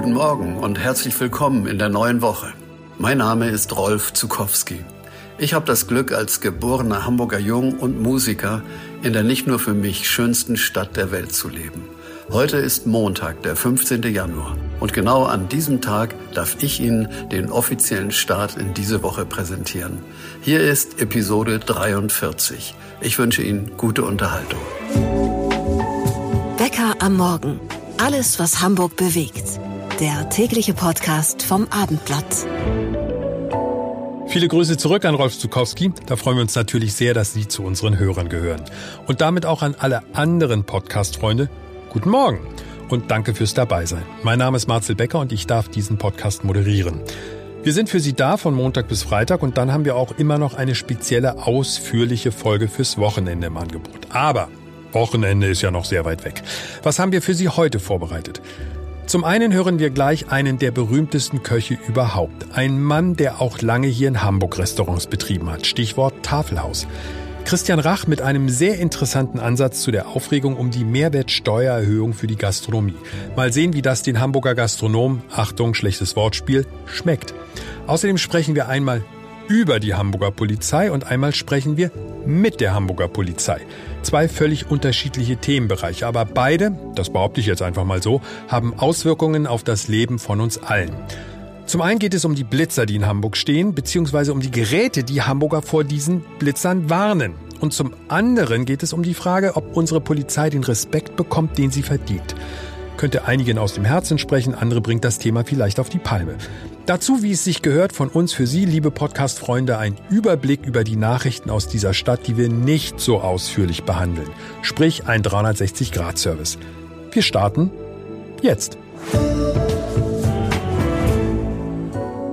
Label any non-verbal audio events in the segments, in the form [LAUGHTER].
Guten Morgen und herzlich willkommen in der neuen Woche. Mein Name ist Rolf Zukowski. Ich habe das Glück, als geborener Hamburger Jung und Musiker in der nicht nur für mich schönsten Stadt der Welt zu leben. Heute ist Montag, der 15. Januar. Und genau an diesem Tag darf ich Ihnen den offiziellen Start in diese Woche präsentieren. Hier ist Episode 43. Ich wünsche Ihnen gute Unterhaltung. Bäcker am Morgen. Alles, was Hamburg bewegt. Der tägliche Podcast vom Abendblatt. Viele Grüße zurück an Rolf Zukowski. Da freuen wir uns natürlich sehr, dass Sie zu unseren Hörern gehören. Und damit auch an alle anderen Podcast-Freunde, Guten Morgen und danke fürs Dabeisein. Mein Name ist Marcel Becker und ich darf diesen Podcast moderieren. Wir sind für Sie da von Montag bis Freitag und dann haben wir auch immer noch eine spezielle ausführliche Folge fürs Wochenende im Angebot. Aber Wochenende ist ja noch sehr weit weg. Was haben wir für Sie heute vorbereitet? Zum einen hören wir gleich einen der berühmtesten Köche überhaupt. Ein Mann, der auch lange hier in Hamburg Restaurants betrieben hat. Stichwort Tafelhaus. Christian Rach mit einem sehr interessanten Ansatz zu der Aufregung um die Mehrwertsteuererhöhung für die Gastronomie. Mal sehen, wie das den Hamburger Gastronomen, Achtung, schlechtes Wortspiel, schmeckt. Außerdem sprechen wir einmal über die Hamburger Polizei und einmal sprechen wir mit der Hamburger Polizei. Zwei völlig unterschiedliche Themenbereiche, aber beide, das behaupte ich jetzt einfach mal so, haben Auswirkungen auf das Leben von uns allen. Zum einen geht es um die Blitzer, die in Hamburg stehen, beziehungsweise um die Geräte, die Hamburger vor diesen Blitzern warnen. Und zum anderen geht es um die Frage, ob unsere Polizei den Respekt bekommt, den sie verdient. Könnte einigen aus dem Herzen sprechen, andere bringt das Thema vielleicht auf die Palme. Dazu, wie es sich gehört, von uns für Sie, liebe Podcast-Freunde, ein Überblick über die Nachrichten aus dieser Stadt, die wir nicht so ausführlich behandeln. Sprich ein 360-Grad-Service. Wir starten jetzt.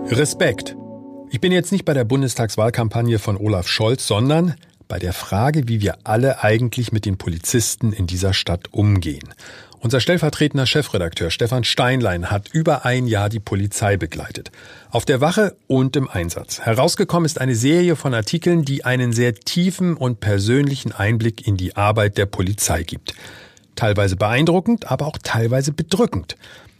Respekt. Ich bin jetzt nicht bei der Bundestagswahlkampagne von Olaf Scholz, sondern bei der Frage, wie wir alle eigentlich mit den Polizisten in dieser Stadt umgehen. Unser stellvertretender Chefredakteur Stefan Steinlein hat über ein Jahr die Polizei begleitet. Auf der Wache und im Einsatz. Herausgekommen ist eine Serie von Artikeln, die einen sehr tiefen und persönlichen Einblick in die Arbeit der Polizei gibt. Teilweise beeindruckend, aber auch teilweise bedrückend.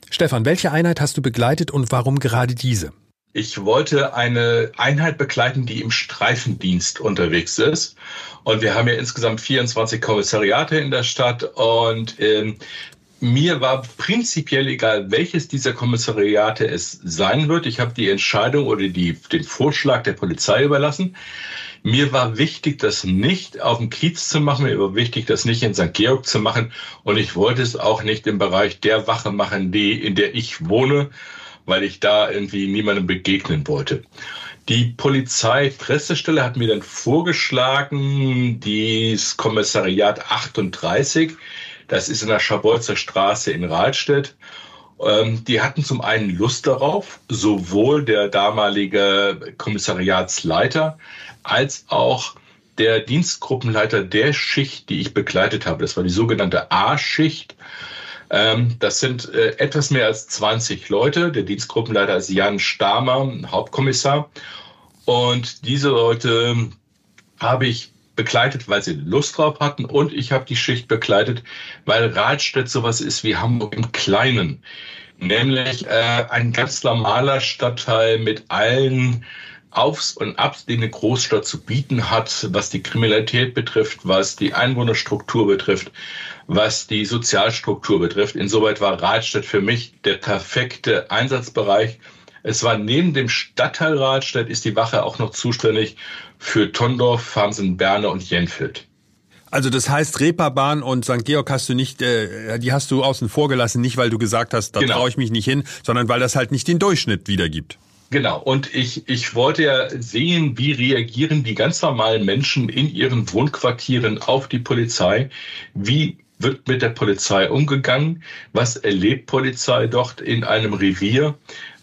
Stefan, welche Einheit hast du begleitet und warum gerade diese? Ich wollte eine Einheit begleiten, die im Streifendienst unterwegs ist. Und wir haben ja insgesamt 24 Kommissariate in der Stadt. Und ähm, mir war prinzipiell egal, welches dieser Kommissariate es sein wird. Ich habe die Entscheidung oder die, den Vorschlag der Polizei überlassen. Mir war wichtig, das nicht auf dem Kiez zu machen. Mir war wichtig, das nicht in St. Georg zu machen. Und ich wollte es auch nicht im Bereich der Wache machen, die, in der ich wohne, weil ich da irgendwie niemandem begegnen wollte. Die Polizeipressestelle hat mir dann vorgeschlagen, das Kommissariat 38, das ist in der Schabolzer Straße in Rahlstedt. Ähm, die hatten zum einen Lust darauf, sowohl der damalige Kommissariatsleiter als auch der Dienstgruppenleiter der Schicht, die ich begleitet habe. Das war die sogenannte A-Schicht. Ähm, das sind äh, etwas mehr als 20 Leute. Der Dienstgruppenleiter ist Jan Stamer, Hauptkommissar. Und diese Leute habe ich begleitet, weil sie Lust drauf hatten. Und ich habe die Schicht begleitet, weil Radstedt sowas ist wie Hamburg im Kleinen. Nämlich äh, ein ganz normaler Stadtteil mit allen Aufs und Abs, die eine Großstadt zu bieten hat, was die Kriminalität betrifft, was die Einwohnerstruktur betrifft, was die Sozialstruktur betrifft. Insoweit war Radstadt für mich der perfekte Einsatzbereich. Es war neben dem Stadtteil Radstadt ist die Wache auch noch zuständig für Tondorf, Farmsen, Berne und Jenfeld. Also das heißt, Reeperbahn und St. Georg hast du nicht, äh, die hast du außen vor gelassen, nicht weil du gesagt hast, da genau. traue ich mich nicht hin, sondern weil das halt nicht den Durchschnitt wiedergibt. Genau, und ich, ich wollte ja sehen, wie reagieren die ganz normalen Menschen in ihren Wohnquartieren auf die Polizei, wie wird mit der Polizei umgegangen, was erlebt Polizei dort in einem Revier,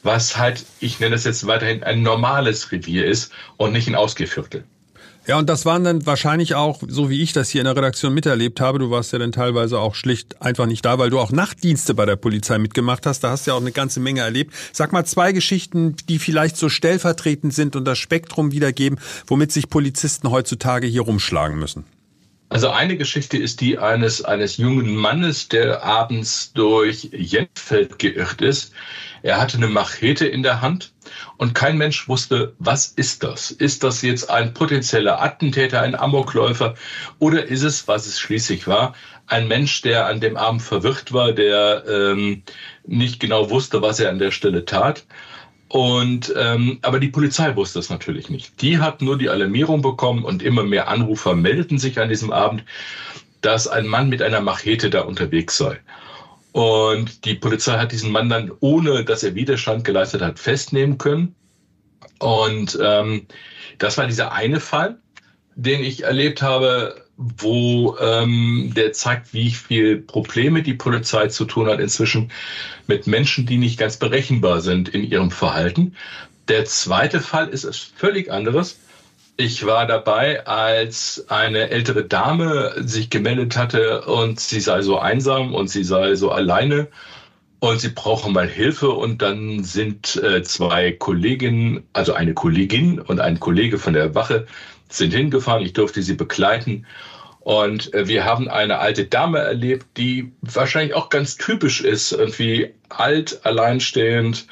was halt, ich nenne es jetzt weiterhin, ein normales Revier ist und nicht ein Ausgeviertel. Ja, und das waren dann wahrscheinlich auch, so wie ich das hier in der Redaktion miterlebt habe, du warst ja dann teilweise auch schlicht einfach nicht da, weil du auch Nachtdienste bei der Polizei mitgemacht hast. Da hast du ja auch eine ganze Menge erlebt. Sag mal zwei Geschichten, die vielleicht so stellvertretend sind und das Spektrum wiedergeben, womit sich Polizisten heutzutage hier rumschlagen müssen. Also eine Geschichte ist die eines, eines jungen Mannes, der abends durch Jentfeld geirrt ist. Er hatte eine Machete in der Hand und kein Mensch wusste, was ist das? Ist das jetzt ein potenzieller Attentäter, ein Amokläufer oder ist es, was es schließlich war, ein Mensch, der an dem Abend verwirrt war, der ähm, nicht genau wusste, was er an der Stelle tat? Und ähm, aber die Polizei wusste es natürlich nicht. Die hat nur die Alarmierung bekommen und immer mehr Anrufer meldeten sich an diesem Abend, dass ein Mann mit einer Machete da unterwegs sei. Und die Polizei hat diesen Mann dann, ohne dass er Widerstand geleistet hat, festnehmen können. Und ähm, das war dieser eine Fall, den ich erlebt habe, wo ähm, der zeigt, wie viel Probleme die Polizei zu tun hat inzwischen mit Menschen, die nicht ganz berechenbar sind in ihrem Verhalten. Der zweite Fall ist es völlig anderes. Ich war dabei, als eine ältere Dame sich gemeldet hatte und sie sei so einsam und sie sei so alleine und sie brauche mal Hilfe und dann sind äh, zwei Kolleginnen, also eine Kollegin und ein Kollege von der Wache sind hingefahren. Ich durfte sie begleiten. Und äh, wir haben eine alte Dame erlebt, die wahrscheinlich auch ganz typisch ist, irgendwie alt, alleinstehend,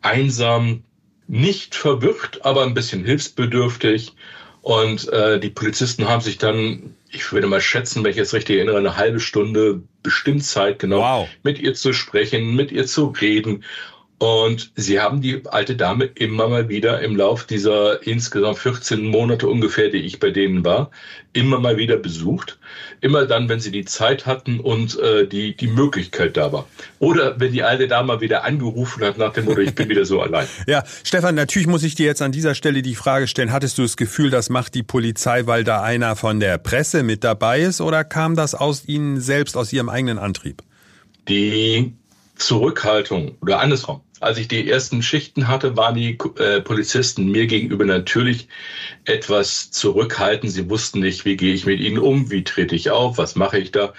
einsam, nicht verwirrt, aber ein bisschen hilfsbedürftig. Und äh, die Polizisten haben sich dann, ich würde mal schätzen, wenn ich jetzt richtig erinnere, eine halbe Stunde bestimmt Zeit genommen, wow. mit ihr zu sprechen, mit ihr zu reden. Und sie haben die alte Dame immer mal wieder im Lauf dieser insgesamt 14 Monate ungefähr, die ich bei denen war, immer mal wieder besucht. Immer dann, wenn sie die Zeit hatten und äh, die, die Möglichkeit da war. Oder wenn die alte Dame mal wieder angerufen hat nach dem Motto, ich bin wieder so allein. [LAUGHS] Ja, Stefan, natürlich muss ich dir jetzt an dieser Stelle die Frage stellen, hattest du das Gefühl, das macht die Polizei, weil da einer von der Presse mit dabei ist oder kam das aus Ihnen selbst, aus Ihrem eigenen Antrieb? Die Zurückhaltung oder andersrum als ich die ersten Schichten hatte, waren die äh, Polizisten mir gegenüber natürlich etwas zurückhaltend. Sie wussten nicht, wie gehe ich mit ihnen um, wie trete ich auf, was mache ich da.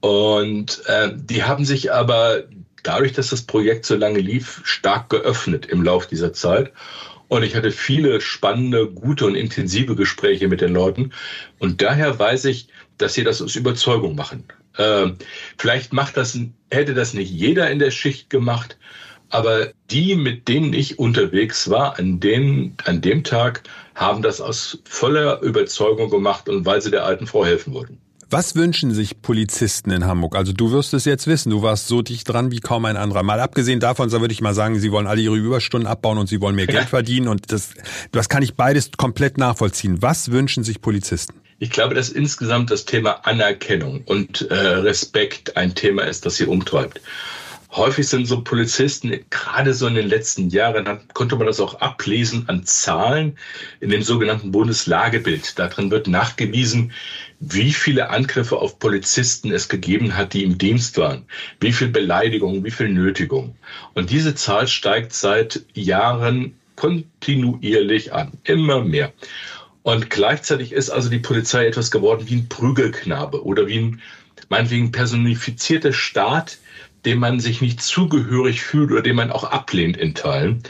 Und äh, die haben sich aber dadurch, dass das Projekt so lange lief, stark geöffnet im Lauf dieser Zeit. Und ich hatte viele spannende, gute und intensive Gespräche mit den Leuten. Und daher weiß ich, dass sie das aus Überzeugung machen. Äh, vielleicht macht das, hätte das nicht jeder in der Schicht gemacht, aber die, mit denen ich unterwegs war, an dem, an dem Tag, haben das aus voller Überzeugung gemacht und weil sie der alten Frau helfen wollten. Was wünschen sich Polizisten in Hamburg? Also du wirst es jetzt wissen, du warst so dicht dran wie kaum ein anderer. Mal abgesehen davon, so würde ich mal sagen, sie wollen alle ihre Überstunden abbauen und sie wollen mehr Geld [LAUGHS] verdienen und das, das kann ich beides komplett nachvollziehen. Was wünschen sich Polizisten? Ich glaube, dass insgesamt das Thema Anerkennung und äh, Respekt ein Thema ist, das sie umtreibt häufig sind so Polizisten, gerade so in den letzten Jahren, konnte man das auch ablesen an Zahlen in dem sogenannten Bundeslagebild. Darin wird nachgewiesen, wie viele Angriffe auf Polizisten es gegeben hat, die im Dienst waren, wie viel Beleidigung, wie viel Nötigung. Und diese Zahl steigt seit Jahren kontinuierlich an, immer mehr. Und gleichzeitig ist also die Polizei etwas geworden wie ein Prügelknabe oder wie ein meinetwegen personifizierter Staat, dem man sich nicht zugehörig fühlt oder den man auch ablehnt in Teilen.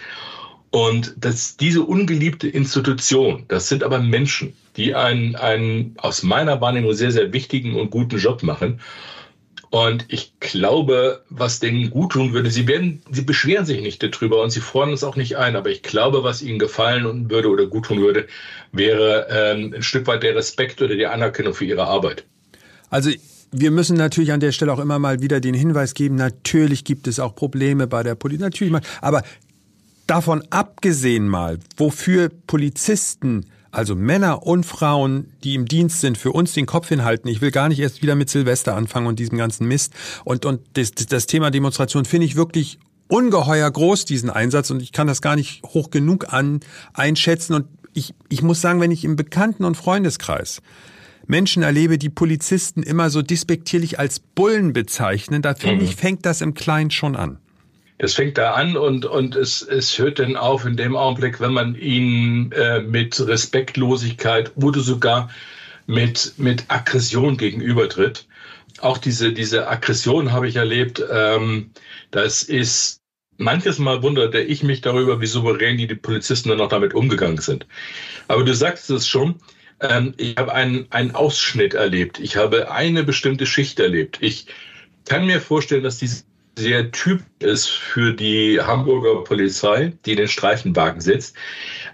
Und dass diese ungeliebte Institution, das sind aber Menschen, die einen, einen aus meiner Wahrnehmung sehr, sehr wichtigen und guten Job machen. Und ich glaube, was denen gut tun würde, sie werden, sie beschweren sich nicht darüber und sie fordern es auch nicht ein, aber ich glaube, was ihnen gefallen würde oder gut tun würde, wäre ähm, ein Stück weit der Respekt oder die Anerkennung für ihre Arbeit. Also wir müssen natürlich an der Stelle auch immer mal wieder den Hinweis geben, natürlich gibt es auch Probleme bei der Polizei, natürlich mal, aber davon abgesehen mal, wofür Polizisten also Männer und Frauen, die im Dienst sind, für uns den Kopf hinhalten. Ich will gar nicht erst wieder mit Silvester anfangen und diesem ganzen Mist. Und, und das, das Thema Demonstration finde ich wirklich ungeheuer groß, diesen Einsatz. Und ich kann das gar nicht hoch genug an, einschätzen. Und ich, ich muss sagen, wenn ich im Bekannten- und Freundeskreis Menschen erlebe, die Polizisten immer so despektierlich als Bullen bezeichnen, da finde mhm. ich, fängt das im Kleinen schon an. Das fängt da an und, und es, es hört dann auf in dem Augenblick, wenn man ihnen äh, mit Respektlosigkeit oder sogar mit, mit Aggression gegenübertritt. Auch diese, diese Aggression habe ich erlebt. Ähm, das ist manches Mal wunderte ich mich darüber, wie souverän die, die Polizisten dann noch damit umgegangen sind. Aber du sagst es schon, Ähm, ich habe einen, einen Ausschnitt erlebt. Ich habe eine bestimmte Schicht erlebt. Ich kann mir vorstellen, dass dies sehr typisch ist für die Hamburger Polizei, die in den Streifenwagen sitzt.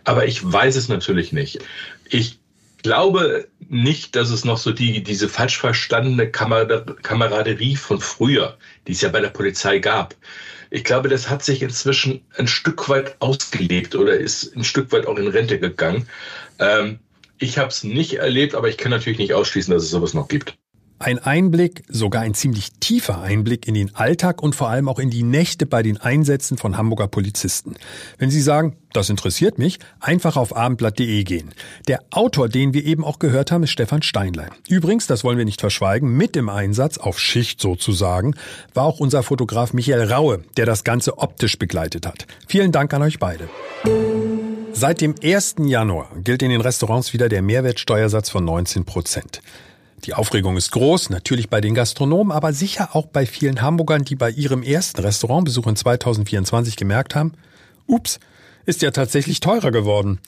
Aber ich weiß es natürlich nicht. Ich glaube nicht, dass es noch so die, diese falsch verstandene Kameraderie von früher, die es ja bei der Polizei gab. Ich glaube, das hat sich inzwischen ein Stück weit ausgelebt oder ist ein Stück weit auch in Rente gegangen. Ähm, ich habe es nicht erlebt, aber ich kann natürlich nicht ausschließen, dass es sowas noch gibt. Ein Einblick, sogar ein ziemlich tiefer Einblick in den Alltag und vor allem auch in die Nächte bei den Einsätzen von Hamburger Polizisten. Wenn Sie sagen, das interessiert mich, einfach auf abendblatt.de gehen. Der Autor, den wir eben auch gehört haben, ist Stefan Steinlein. Übrigens, das wollen wir nicht verschweigen, mit im Einsatz, auf Schicht sozusagen, war auch unser Fotograf Michael Raue, der das Ganze optisch begleitet hat. Vielen Dank an euch beide. Seit dem 1. Januar gilt in den Restaurants wieder der Mehrwertsteuersatz von 19 Prozent. Die Aufregung ist groß, natürlich bei den Gastronomen, aber sicher auch bei vielen Hamburgern, die bei ihrem ersten Restaurantbesuch in 2024 gemerkt haben, ups, ist ja tatsächlich teurer geworden.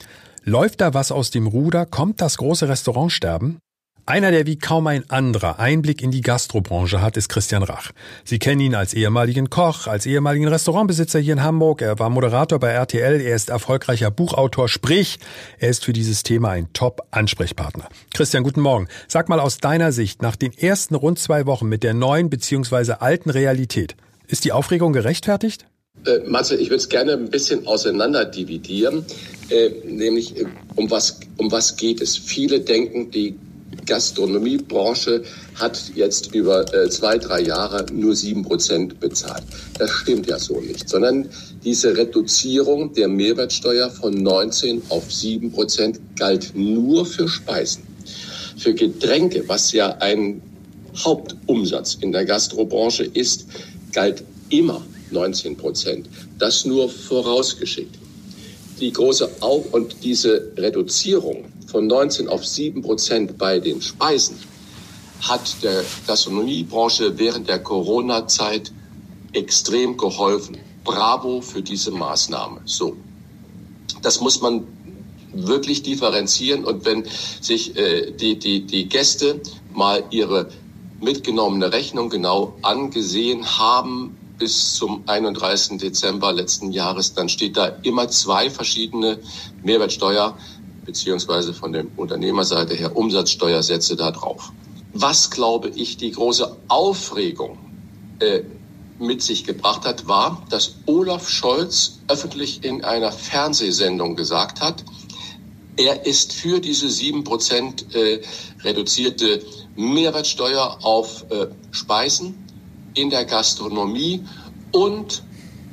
Läuft da was aus dem Ruder? Kommt das große Restaurantsterben? Einer, der wie kaum ein anderer Einblick in die Gastrobranche hat, ist Christian Rach. Sie kennen ihn als ehemaligen Koch, als ehemaligen Restaurantbesitzer hier in Hamburg. Er war Moderator bei RTL, er ist erfolgreicher Buchautor, sprich, er ist für dieses Thema ein Top-Ansprechpartner. Christian, guten Morgen. Sag mal aus deiner Sicht, nach den ersten rund zwei Wochen mit der neuen bzw. alten Realität, ist die Aufregung gerechtfertigt? Äh, Matze, ich würde es gerne ein bisschen auseinander dividieren, äh, nämlich äh, um was, um was geht es? Viele denken, die Gastronomiebranche hat jetzt über äh, zwei, drei Jahre nur sieben Prozent bezahlt. Das stimmt ja so nicht, sondern diese Reduzierung der Mehrwertsteuer von 19 auf sieben Prozent galt nur für Speisen. Für Getränke, was ja ein Hauptumsatz in der Gastrobranche ist, galt immer 19 Prozent. Das nur vorausgeschickt. Die große Au und diese Reduzierung von 19 auf 7 Prozent bei den Speisen hat der Gastronomiebranche während der Corona-Zeit extrem geholfen. Bravo für diese Maßnahme. So. Das muss man wirklich differenzieren und wenn sich äh, die, die, die Gäste mal ihre mitgenommene Rechnung genau angesehen haben bis zum 31. Dezember letzten Jahres, dann steht da immer zwei verschiedene Mehrwertsteuer beziehungsweise von der Unternehmerseite her Umsatzsteuersätze da drauf. Was, glaube ich, die große Aufregung äh, mit sich gebracht hat, war, dass Olaf Scholz öffentlich in einer Fernsehsendung gesagt hat, er ist für diese sieben Prozent äh, reduzierte Mehrwertsteuer auf äh, Speisen in der Gastronomie und,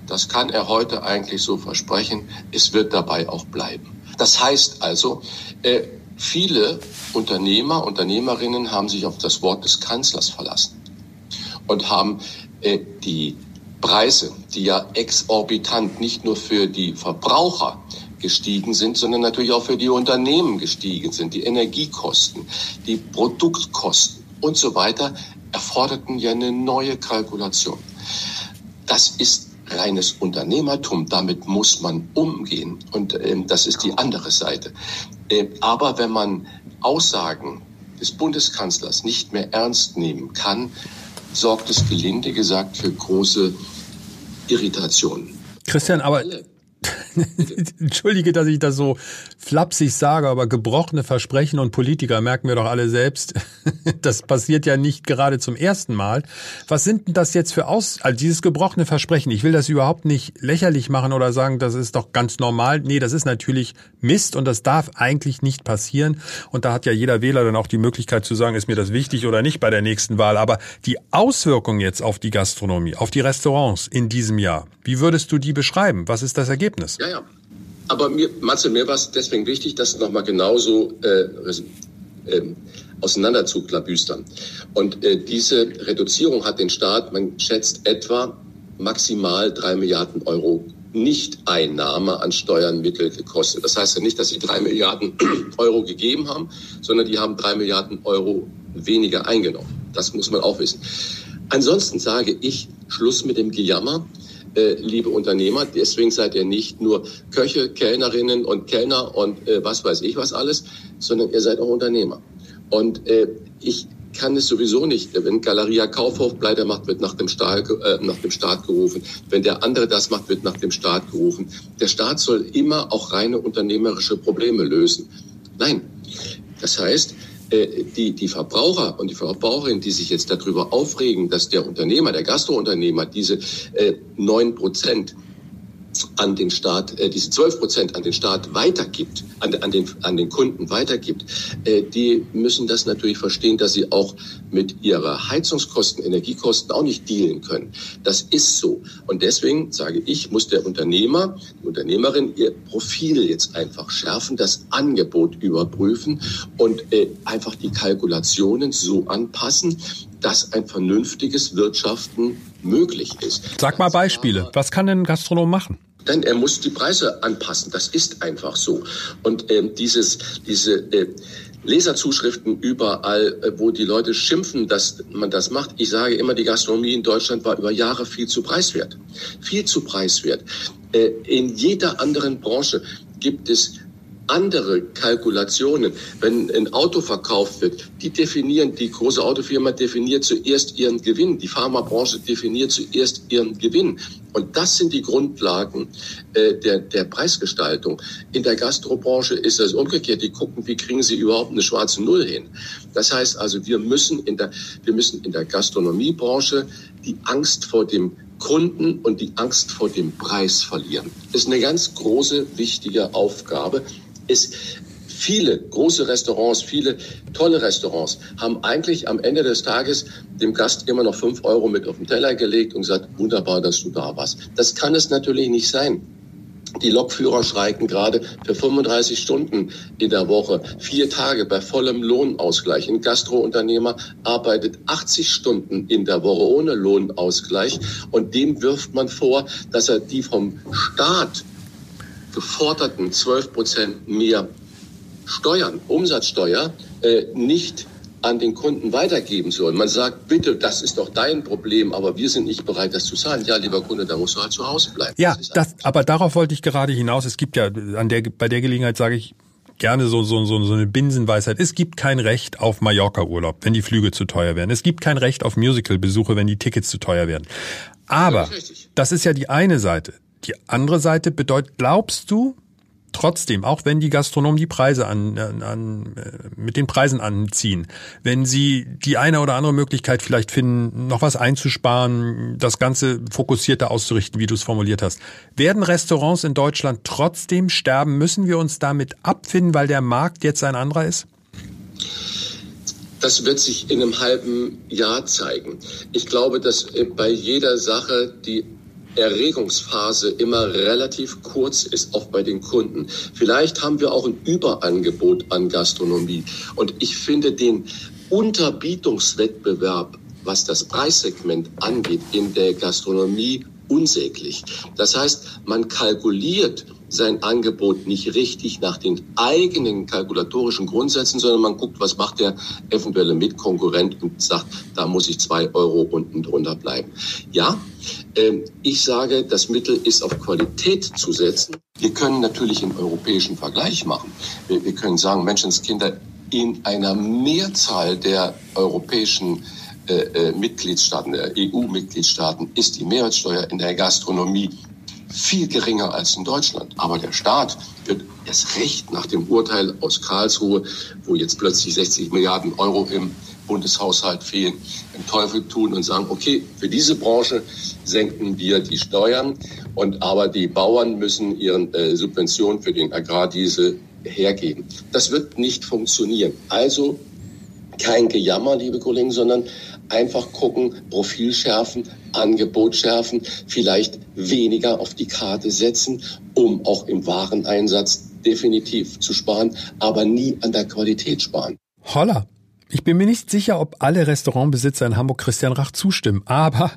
das kann er heute eigentlich so versprechen, es wird dabei auch bleiben. Das heißt also, äh, viele Unternehmer, Unternehmerinnen haben sich auf das Wort des Kanzlers verlassen und haben äh, die Preise, die ja exorbitant nicht nur für die Verbraucher gestiegen sind, sondern natürlich auch für die Unternehmen gestiegen sind, die Energiekosten, die Produktkosten und so weiter, erforderten ja eine neue Kalkulation. Das ist reines Unternehmertum. Damit muss man umgehen. Und ähm, das ist die andere Seite. Äh, aber wenn man Aussagen des Bundeskanzlers nicht mehr ernst nehmen kann, sorgt es gelinde gesagt für große Irritationen. Christian, aber [LAUGHS] Entschuldige, dass ich das so flapsig sage, aber gebrochene Versprechen und Politiker merken wir doch alle selbst. [LAUGHS] Das passiert ja nicht gerade zum ersten Mal. Was sind denn das jetzt für Aus, also dieses gebrochene Versprechen? Ich will das überhaupt nicht lächerlich machen oder sagen, das ist doch ganz normal. Nee, das ist natürlich Mist und das darf eigentlich nicht passieren. Und da hat ja jeder Wähler dann auch die Möglichkeit zu sagen, ist mir das wichtig oder nicht bei der nächsten Wahl. Aber die Auswirkungen jetzt auf die Gastronomie, auf die Restaurants in diesem Jahr, wie würdest du die beschreiben? Was ist das Ergebnis? Ja, ja. Aber mir, Matze, mir war es deswegen wichtig, das nochmal genauso äh, äh, auseinander. Und äh, diese Reduzierung hat den Staat, man schätzt etwa maximal drei Milliarden Euro Nicht-Einnahme an Steuernmittel gekostet. Das heißt ja nicht, dass sie drei Milliarden [CLEARS THROAT] Euro gegeben haben, sondern die haben drei Milliarden Euro weniger eingenommen. Das muss man auch wissen. Ansonsten sage ich, Schluss mit dem Gejammer. Äh, liebe Unternehmer. Deswegen seid ihr nicht nur Köche, Kellnerinnen und Kellner und äh, was weiß ich was alles, sondern ihr seid auch Unternehmer. Und äh, ich kann es sowieso nicht. Wenn Galeria Kaufhof pleite macht, wird nach dem, Staat, äh, nach dem Staat gerufen. Wenn der andere das macht, wird nach dem Staat gerufen. Der Staat soll immer auch reine unternehmerische Probleme lösen. Nein. Das heißt, äh, die, die Verbraucher und die Verbraucherinnen, die sich jetzt darüber aufregen, dass der Unternehmer, der Gastrounternehmer diese neun äh, Prozent an den Staat, äh, diese 12 Prozent an den Staat weitergibt, an, an, den, an den Kunden weitergibt, äh, die müssen das natürlich verstehen, dass sie auch mit ihrer Heizungskosten, Energiekosten auch nicht dealen können. Das ist so. Und deswegen sage ich, muss der Unternehmer, die Unternehmerin ihr Profil jetzt einfach schärfen, das Angebot überprüfen und äh, einfach die Kalkulationen so anpassen, dass ein vernünftiges Wirtschaften möglich ist. Sag mal Beispiele. Was kann denn ein Gastronom machen? Denn er muss die Preise anpassen. Das ist einfach so. Und ähm, dieses, diese äh, Leserzuschriften überall, äh, wo die Leute schimpfen, dass man das macht. Ich sage immer, die Gastronomie in Deutschland war über Jahre viel zu preiswert. Viel zu preiswert. Äh, in jeder anderen Branche gibt es andere Kalkulationen. Wenn ein Auto verkauft wird, die definieren, die große Autofirma definiert zuerst ihren Gewinn, die Pharmabranche definiert zuerst ihren Gewinn. Und das sind die Grundlagen äh, der, der Preisgestaltung. In der Gastrobranche ist das umgekehrt. Die gucken, wie kriegen sie überhaupt eine schwarze Null hin. Das heißt also, wir müssen in der, wir müssen in der Gastronomiebranche die Angst vor dem Kunden und die Angst vor dem Preis verlieren. Das ist eine ganz große, wichtige Aufgabe ist, viele große Restaurants, viele tolle Restaurants haben eigentlich am Ende des Tages dem Gast immer noch fünf Euro mit auf den Teller gelegt und gesagt, wunderbar, dass du da warst. Das kann es natürlich nicht sein. Die Lokführer streiken gerade für 35 Stunden in der Woche, vier Tage bei vollem Lohnausgleich. Ein Gastrounternehmer arbeitet 80 Stunden in der Woche ohne Lohnausgleich und dem wirft man vor, dass er die vom Staat geforderten 12 Prozent mehr Steuern, Umsatzsteuer, äh, nicht an den Kunden weitergeben soll. Man sagt, bitte, das ist doch dein Problem, aber wir sind nicht bereit, das zu zahlen. Ja, lieber Kunde, da musst du halt zu Hause bleiben. Ja, das, das aber darauf wollte ich gerade hinaus. Es gibt ja, an der, bei der Gelegenheit sage ich, gerne so, so, so, so eine Binsenweisheit. Es gibt kein Recht auf Mallorca-Urlaub, wenn die Flüge zu teuer werden. Es gibt kein Recht auf Musical-Besuche, wenn die Tickets zu teuer werden. Aber das ist ja die eine Seite. Die andere Seite bedeutet, glaubst du trotzdem, auch wenn die Gastronomen die Preise an, an, an äh, mit den Preisen anziehen, wenn sie die eine oder andere Möglichkeit vielleicht finden, noch was einzusparen, das Ganze fokussierter auszurichten, wie du es formuliert hast, werden Restaurants in Deutschland trotzdem sterben? Müssen wir uns damit abfinden, weil der Markt jetzt ein anderer ist? Das wird sich in einem halben Jahr zeigen. Ich glaube, dass äh, bei jeder Sache, die Erregungsphase immer relativ kurz ist, auch bei den Kunden. Vielleicht haben wir auch ein Überangebot an Gastronomie. Und ich finde den Unterbietungswettbewerb, was das Preissegment angeht, in der Gastronomie unsäglich. Das heißt, man kalkuliert sein Angebot nicht richtig nach den eigenen kalkulatorischen Grundsätzen, sondern man guckt, was macht der eventuelle Mitkonkurrent und sagt, da muss ich zwei Euro unten drunter bleiben. Ja, äh, ich sage, das Mittel ist auf Qualität zu setzen. Wir können natürlich einen europäischen Vergleich machen. Wir, wir können sagen, Menschenskinder in einer Mehrzahl der europäischen äh, äh, Mitgliedstaaten, der EU-Mitgliedstaaten, ist die Mehrwertsteuer in der Gastronomie viel geringer als in Deutschland. Aber der Staat wird erst recht nach dem Urteil aus Karlsruhe, wo jetzt plötzlich 60 Milliarden Euro im Bundeshaushalt fehlen, den Teufel tun und sagen, okay, für diese Branche senken wir die Steuern und aber die Bauern müssen ihren äh, Subventionen für den Agrardiesel hergeben. Das wird nicht funktionieren. Also kein Gejammer, liebe Kollegen, sondern einfach gucken, Profil schärfen, Angebot schärfen, vielleicht weniger auf die Karte setzen, um auch im Wareneinsatz definitiv zu sparen, aber nie an der Qualität sparen. Holla. Ich bin mir nicht sicher, ob alle Restaurantbesitzer in Hamburg Christian Rach zustimmen, aber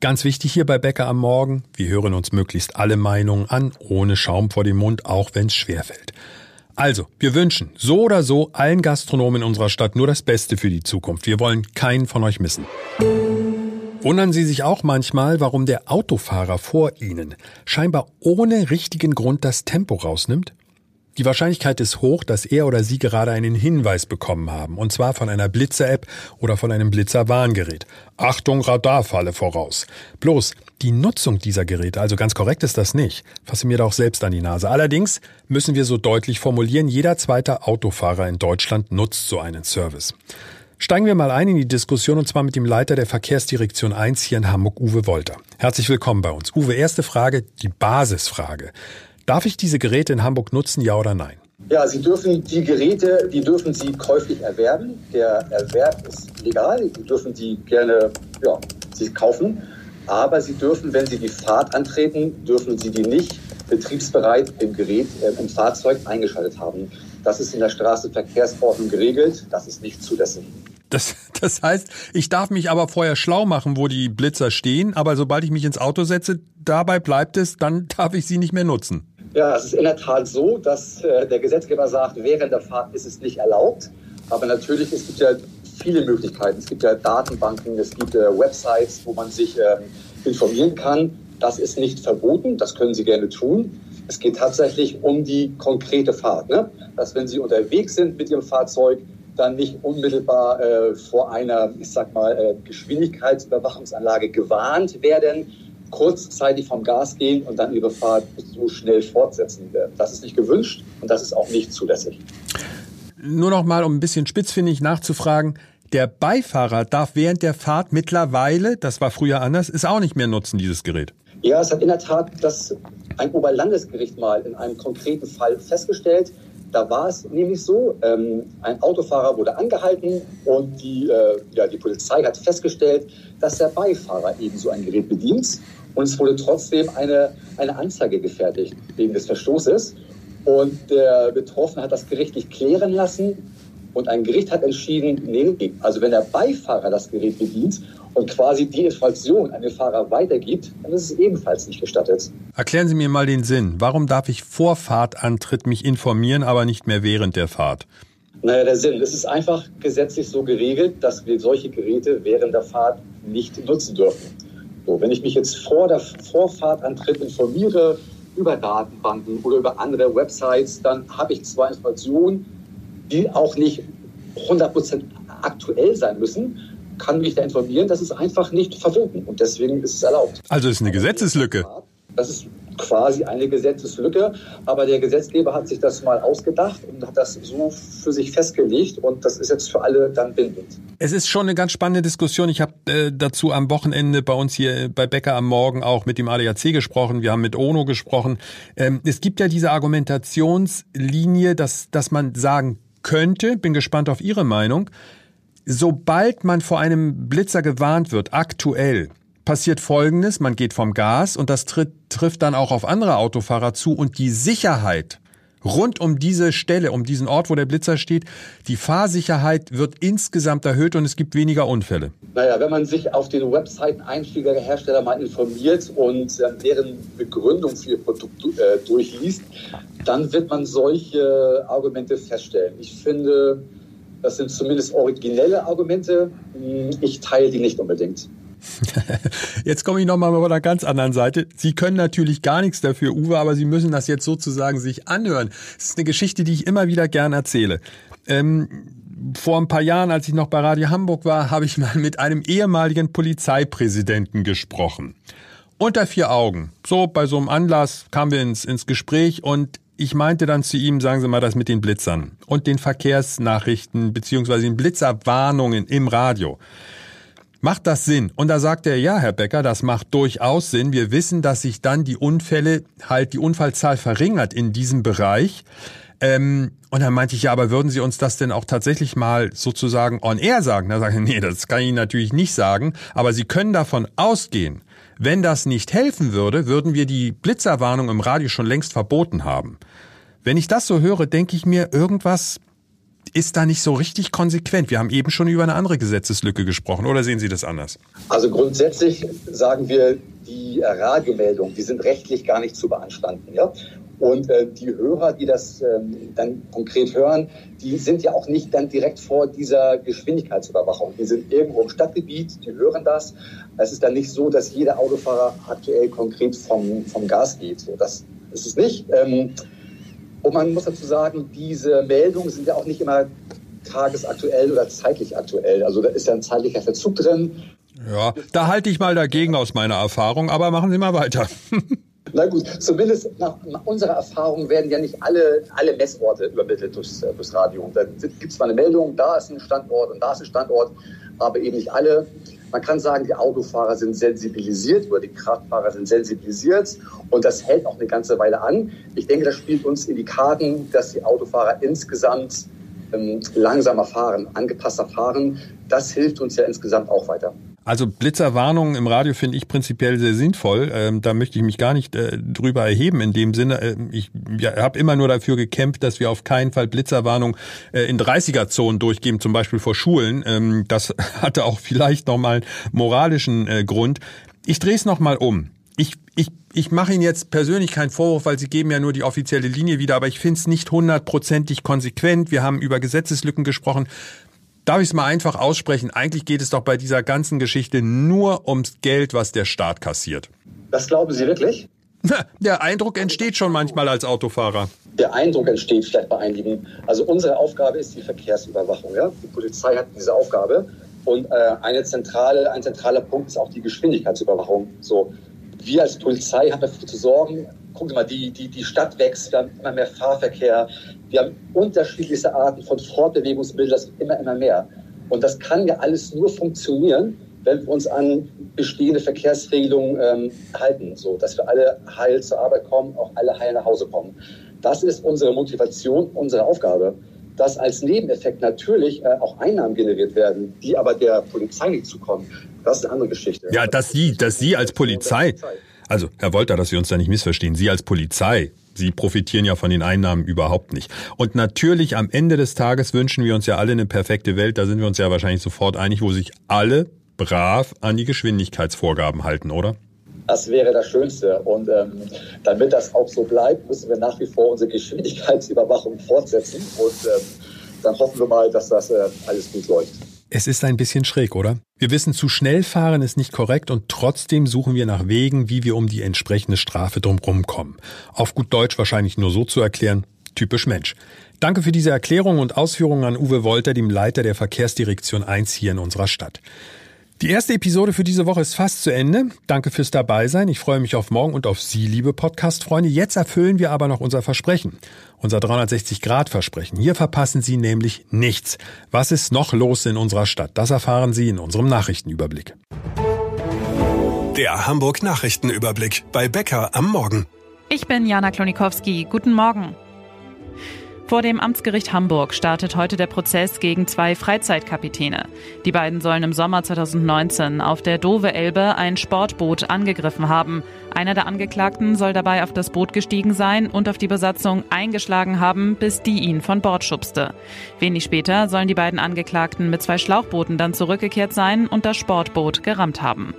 ganz wichtig hier bei Bäcker am Morgen, wir hören uns möglichst alle Meinungen an, ohne Schaum vor dem Mund, auch wenn es schwerfällt. Also, wir wünschen so oder so allen Gastronomen in unserer Stadt nur das Beste für die Zukunft. Wir wollen keinen von euch missen. Wundern Sie sich auch manchmal, warum der Autofahrer vor Ihnen scheinbar ohne richtigen Grund das Tempo rausnimmt? Die Wahrscheinlichkeit ist hoch, dass er oder sie gerade einen Hinweis bekommen haben, und zwar von einer Blitzer-App oder von einem Blitzer-Warngerät. Achtung, Radarfalle voraus. Bloß, die Nutzung dieser Geräte, also ganz korrekt ist das nicht, fasse mir da auch selbst an die Nase. Allerdings müssen wir so deutlich formulieren, jeder zweite Autofahrer in Deutschland nutzt so einen Service. Steigen wir mal ein in die Diskussion und zwar mit dem Leiter der Verkehrsdirektion 1 hier in Hamburg, Uwe Wolter. Herzlich willkommen bei uns. Uwe, erste Frage, die Basisfrage. Darf ich diese Geräte in Hamburg nutzen, ja oder nein? Ja, Sie dürfen die Geräte, die dürfen Sie käuflich erwerben. Der Erwerb ist legal. Sie dürfen die gerne, ja, Sie kaufen. Aber Sie dürfen, wenn Sie die Fahrt antreten, dürfen Sie die nicht betriebsbereit im Gerät, äh, im Fahrzeug eingeschaltet haben. Das ist in der Straßenverkehrsordnung geregelt. Das ist nicht zulässig. Das, das heißt, ich darf mich aber vorher schlau machen, wo die Blitzer stehen, aber sobald ich mich ins Auto setze, dabei bleibt es, dann [LAUGHS] darf ich sie nicht mehr nutzen. Ja, es ist in der Tat so, dass äh, der Gesetzgeber sagt, während der Fahrt ist es nicht erlaubt. Aber natürlich, es gibt ja viele Möglichkeiten. Es gibt ja Datenbanken, es gibt äh, Websites, wo man sich äh, informieren kann. Das ist nicht verboten, das können Sie gerne tun. Es geht tatsächlich um die konkrete Fahrt. Ne? Dass wenn Sie unterwegs sind mit Ihrem Fahrzeug, dann nicht unmittelbar äh, vor einer, ich sag mal, äh, Geschwindigkeitsüberwachungsanlage gewarnt werden, kurzzeitig vom Gas gehen und dann ihre Fahrt so schnell fortsetzen. Das ist nicht gewünscht und das ist auch nicht zulässig. Nur noch mal, um ein bisschen spitzfindig nachzufragen. Der Beifahrer darf während der Fahrt mittlerweile, das war früher anders, ist auch nicht mehr nutzen, dieses Gerät. Ja, es hat in der Tat das ein Oberlandesgericht mal in einem konkreten Fall festgestellt. Da war es nämlich so, ähm, ein Autofahrer wurde angehalten und die, äh, ja, die Polizei hat festgestellt, dass der Beifahrer eben so ein Gerät bedient. Und es wurde trotzdem eine, eine Anzeige gefertigt wegen des Verstoßes. Und der Betroffene hat das gerichtlich klären lassen. Und ein Gericht hat entschieden, nee, also wenn der Beifahrer das Gerät bedient und quasi die Information an den Fahrer weitergibt, dann ist es ebenfalls nicht gestattet. Erklären Sie mir mal den Sinn. Warum darf ich vor Fahrtantritt mich informieren, aber nicht mehr während der Fahrt? Naja, der Sinn. Es ist einfach gesetzlich so geregelt, dass wir solche Geräte während der Fahrt nicht nutzen dürfen. So, wenn ich mich jetzt vor der Vorfahrtantritt informiere über Datenbanken oder über andere Websites, dann habe ich zwar Informationen, die auch nicht 100% aktuell sein müssen, kann mich da informieren, das ist einfach nicht verboten und deswegen ist es erlaubt. Also ist eine Gesetzeslücke. Das ist quasi eine Gesetzeslücke, aber der Gesetzgeber hat sich das mal ausgedacht und hat das so für sich festgelegt und das ist jetzt für alle dann bindend. Es ist schon eine ganz spannende Diskussion. Ich habe äh, dazu am Wochenende bei uns hier bei Becker am Morgen auch mit dem ADAC gesprochen. Wir haben mit ONO gesprochen. Ähm, es gibt ja diese Argumentationslinie, dass, dass man sagen könnte, bin gespannt auf Ihre Meinung, sobald man vor einem Blitzer gewarnt wird, aktuell, passiert Folgendes, man geht vom Gas und das tritt, trifft dann auch auf andere Autofahrer zu und die Sicherheit rund um diese Stelle, um diesen Ort, wo der Blitzer steht, die Fahrsicherheit wird insgesamt erhöht und es gibt weniger Unfälle. Naja, wenn man sich auf den Webseiten einschlägiger Hersteller mal informiert und äh, deren Begründung für ihr Produkt äh, durchliest, dann wird man solche Argumente feststellen. Ich finde, das sind zumindest originelle Argumente. Hm, ich teile die nicht unbedingt. [LAUGHS] Jetzt komme ich nochmal von einer ganz anderen Seite. Sie können natürlich gar nichts dafür, Uwe, aber Sie müssen das jetzt sozusagen sich anhören. Das ist eine Geschichte, die ich immer wieder gern erzähle. Ähm, vor ein paar Jahren, als ich noch bei Radio Hamburg war, habe ich mal mit einem ehemaligen Polizeipräsidenten gesprochen. Unter vier Augen. So bei so einem Anlass kamen wir ins, ins Gespräch und ich meinte dann zu ihm, sagen Sie mal das mit den Blitzern und den Verkehrsnachrichten beziehungsweise den Blitzerwarnungen im Radio. Macht das Sinn? Und da sagt er, ja, Herr Becker, das macht durchaus Sinn. Wir wissen, dass sich dann die Unfälle, halt die Unfallzahl verringert in diesem Bereich. Ähm, und dann meinte ich, ja, aber würden Sie uns das denn auch tatsächlich mal sozusagen on air sagen? Da sage ich, nee, das kann ich Ihnen natürlich nicht sagen, aber Sie können davon ausgehen, wenn das nicht helfen würde, würden wir die Blitzerwarnung im Radio schon längst verboten haben. Wenn ich das so höre, denke ich mir, irgendwas ist da nicht so richtig konsequent. Wir haben eben schon über eine andere Gesetzeslücke gesprochen. Oder sehen Sie das anders? Also grundsätzlich sagen wir, die Radiomeldungen, die sind rechtlich gar nicht zu beanstanden. Ja? Und äh, die Hörer, die das ähm, dann konkret hören, die sind ja auch nicht dann direkt vor dieser Geschwindigkeitsüberwachung. Die sind irgendwo im Stadtgebiet, die hören das. Es ist dann nicht so, dass jeder Autofahrer aktuell konkret vom, vom Gas geht. Das ist es nicht. Ähm, und man muss dazu sagen, diese Meldungen sind ja auch nicht immer tagesaktuell oder zeitlich aktuell. Also da ist ja ein zeitlicher Verzug drin. Ja, da halte ich mal dagegen aus meiner Erfahrung, aber machen Sie mal weiter. [LAUGHS] Na gut, zumindest nach, unserer Erfahrung werden ja nicht alle, alle Messorte übermittelt durchs, durchs Radio. Da gibt es zwar eine Meldung, da ist ein Standort und da ist ein Standort, aber eben nicht alle. Man kann sagen, die Autofahrer sind sensibilisiert oder die Kraftfahrer sind sensibilisiert und das hält auch eine ganze Weile an. Ich denke, das spielt uns in die Karten, dass die Autofahrer insgesamt ähm, langsamer fahren, angepasster fahren. Das hilft uns ja insgesamt auch weiter. Also Blitzerwarnungen im Radio finde ich prinzipiell sehr sinnvoll. Ähm, da möchte ich mich gar nicht äh, drüber erheben in dem Sinne. Äh, ich ja, habe immer nur dafür gekämpft, dass wir auf keinen Fall Blitzerwarnungen äh, in 30er-Zonen durchgeben, zum Beispiel vor Schulen. Ähm, das [LAUGHS] hatte auch vielleicht nochmal einen moralischen äh, Grund. Ich drehe es nochmal um. Ich, ich, ich mache Ihnen jetzt persönlich keinen Vorwurf, weil Sie geben ja nur die offizielle Linie wieder, aber ich finde es nicht hundertprozentig konsequent. Wir haben über Gesetzeslücken gesprochen. Darf ich es mal einfach aussprechen? Eigentlich geht es doch bei dieser ganzen Geschichte nur ums Geld, was der Staat kassiert. Das glauben Sie wirklich? Der Eindruck entsteht schon manchmal als Autofahrer. Der Eindruck entsteht vielleicht bei einigen. Also unsere Aufgabe ist die Verkehrsüberwachung. Ja? Die Polizei hat diese Aufgabe. Und äh, eine zentrale, ein zentraler Punkt ist auch die Geschwindigkeitsüberwachung. So, wir als Polizei haben dafür zu sorgen, gucken Sie mal, die, die, die Stadt wächst, wir haben immer mehr Fahrverkehr, wir haben unterschiedlichste Arten von Fortbewegungsbildern, das immer, immer mehr. Und das kann ja alles nur funktionieren, wenn wir uns an bestehende Verkehrsregelungen ähm, halten, so dass wir alle heil zur Arbeit kommen, auch alle heil nach Hause kommen. Das ist unsere Motivation, unsere Aufgabe. Dass als Nebeneffekt natürlich äh, auch Einnahmen generiert werden, die aber der Polizei nicht zukommen, das ist eine andere Geschichte. Ja, dass Sie, dass Sie als Polizei, also Herr Wolter, dass wir uns da nicht missverstehen, Sie als Polizei Sie profitieren ja von den Einnahmen überhaupt nicht. Und natürlich am Ende des Tages wünschen wir uns ja alle eine perfekte Welt. Da sind wir uns ja wahrscheinlich sofort einig, wo sich alle brav an die Geschwindigkeitsvorgaben halten, oder? Das wäre das Schönste. Und ähm, damit das auch so bleibt, müssen wir nach wie vor unsere Geschwindigkeitsüberwachung fortsetzen. Und ähm, dann hoffen wir mal, dass das äh, alles gut läuft. Es ist ein bisschen schräg, oder? Wir wissen, zu schnell fahren ist nicht korrekt und trotzdem suchen wir nach Wegen, wie wir um die entsprechende Strafe drumherum kommen. Auf gut Deutsch wahrscheinlich nur so zu erklären, typisch Mensch. Danke für diese Erklärung und Ausführungen an Uwe Wolter, dem Leiter der Verkehrsdirektion 1 hier in unserer Stadt. Die erste Episode für diese Woche ist fast zu Ende. Danke fürs Dabeisein. Ich freue mich auf morgen und auf Sie, liebe Podcast-Freunde. Jetzt erfüllen wir aber noch unser Versprechen. Unser 360-Grad-Versprechen. Hier verpassen Sie nämlich nichts. Was ist noch los in unserer Stadt? Das erfahren Sie in unserem Nachrichtenüberblick. Der Hamburg Nachrichtenüberblick bei Becker am Morgen. Ich bin Jana Klonikowski. Guten Morgen. Vor dem Amtsgericht Hamburg startet heute der Prozess gegen zwei Freizeitkapitäne. Die beiden sollen im Sommer 2019 auf der Dove Elbe ein Sportboot angegriffen haben. Einer der Angeklagten soll dabei auf das Boot gestiegen sein und auf die Besatzung eingeschlagen haben, bis die ihn von Bord schubste. Wenig später sollen die beiden Angeklagten mit zwei Schlauchbooten dann zurückgekehrt sein und das Sportboot gerammt haben.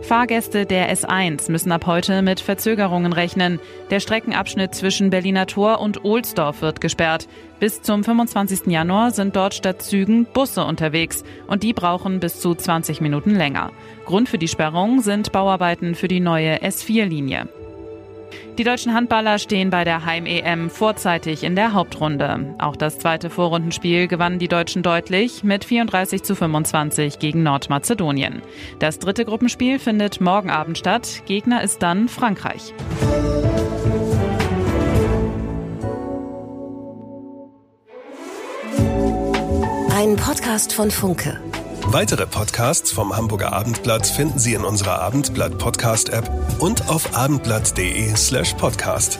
Fahrgäste der S1 müssen ab heute mit Verzögerungen rechnen. Der Streckenabschnitt zwischen Berliner Tor und Ohlsdorf wird gesperrt. Bis zum 25. Januar sind dort statt Zügen Busse unterwegs und die brauchen bis zu 20 Minuten länger. Grund für die Sperrung sind Bauarbeiten für die neue S4-Linie. Die deutschen Handballer stehen bei der Heim-EM vorzeitig in der Hauptrunde. Auch das zweite Vorrundenspiel gewannen die Deutschen deutlich mit 34 zu 25 gegen Nordmazedonien. Das dritte Gruppenspiel findet morgen Abend statt. Gegner ist dann Frankreich. Ein Podcast von Funke. Weitere Podcasts vom Hamburger Abendblatt finden Sie in unserer Abendblatt Podcast App und auf abendblatt.de/slash podcast.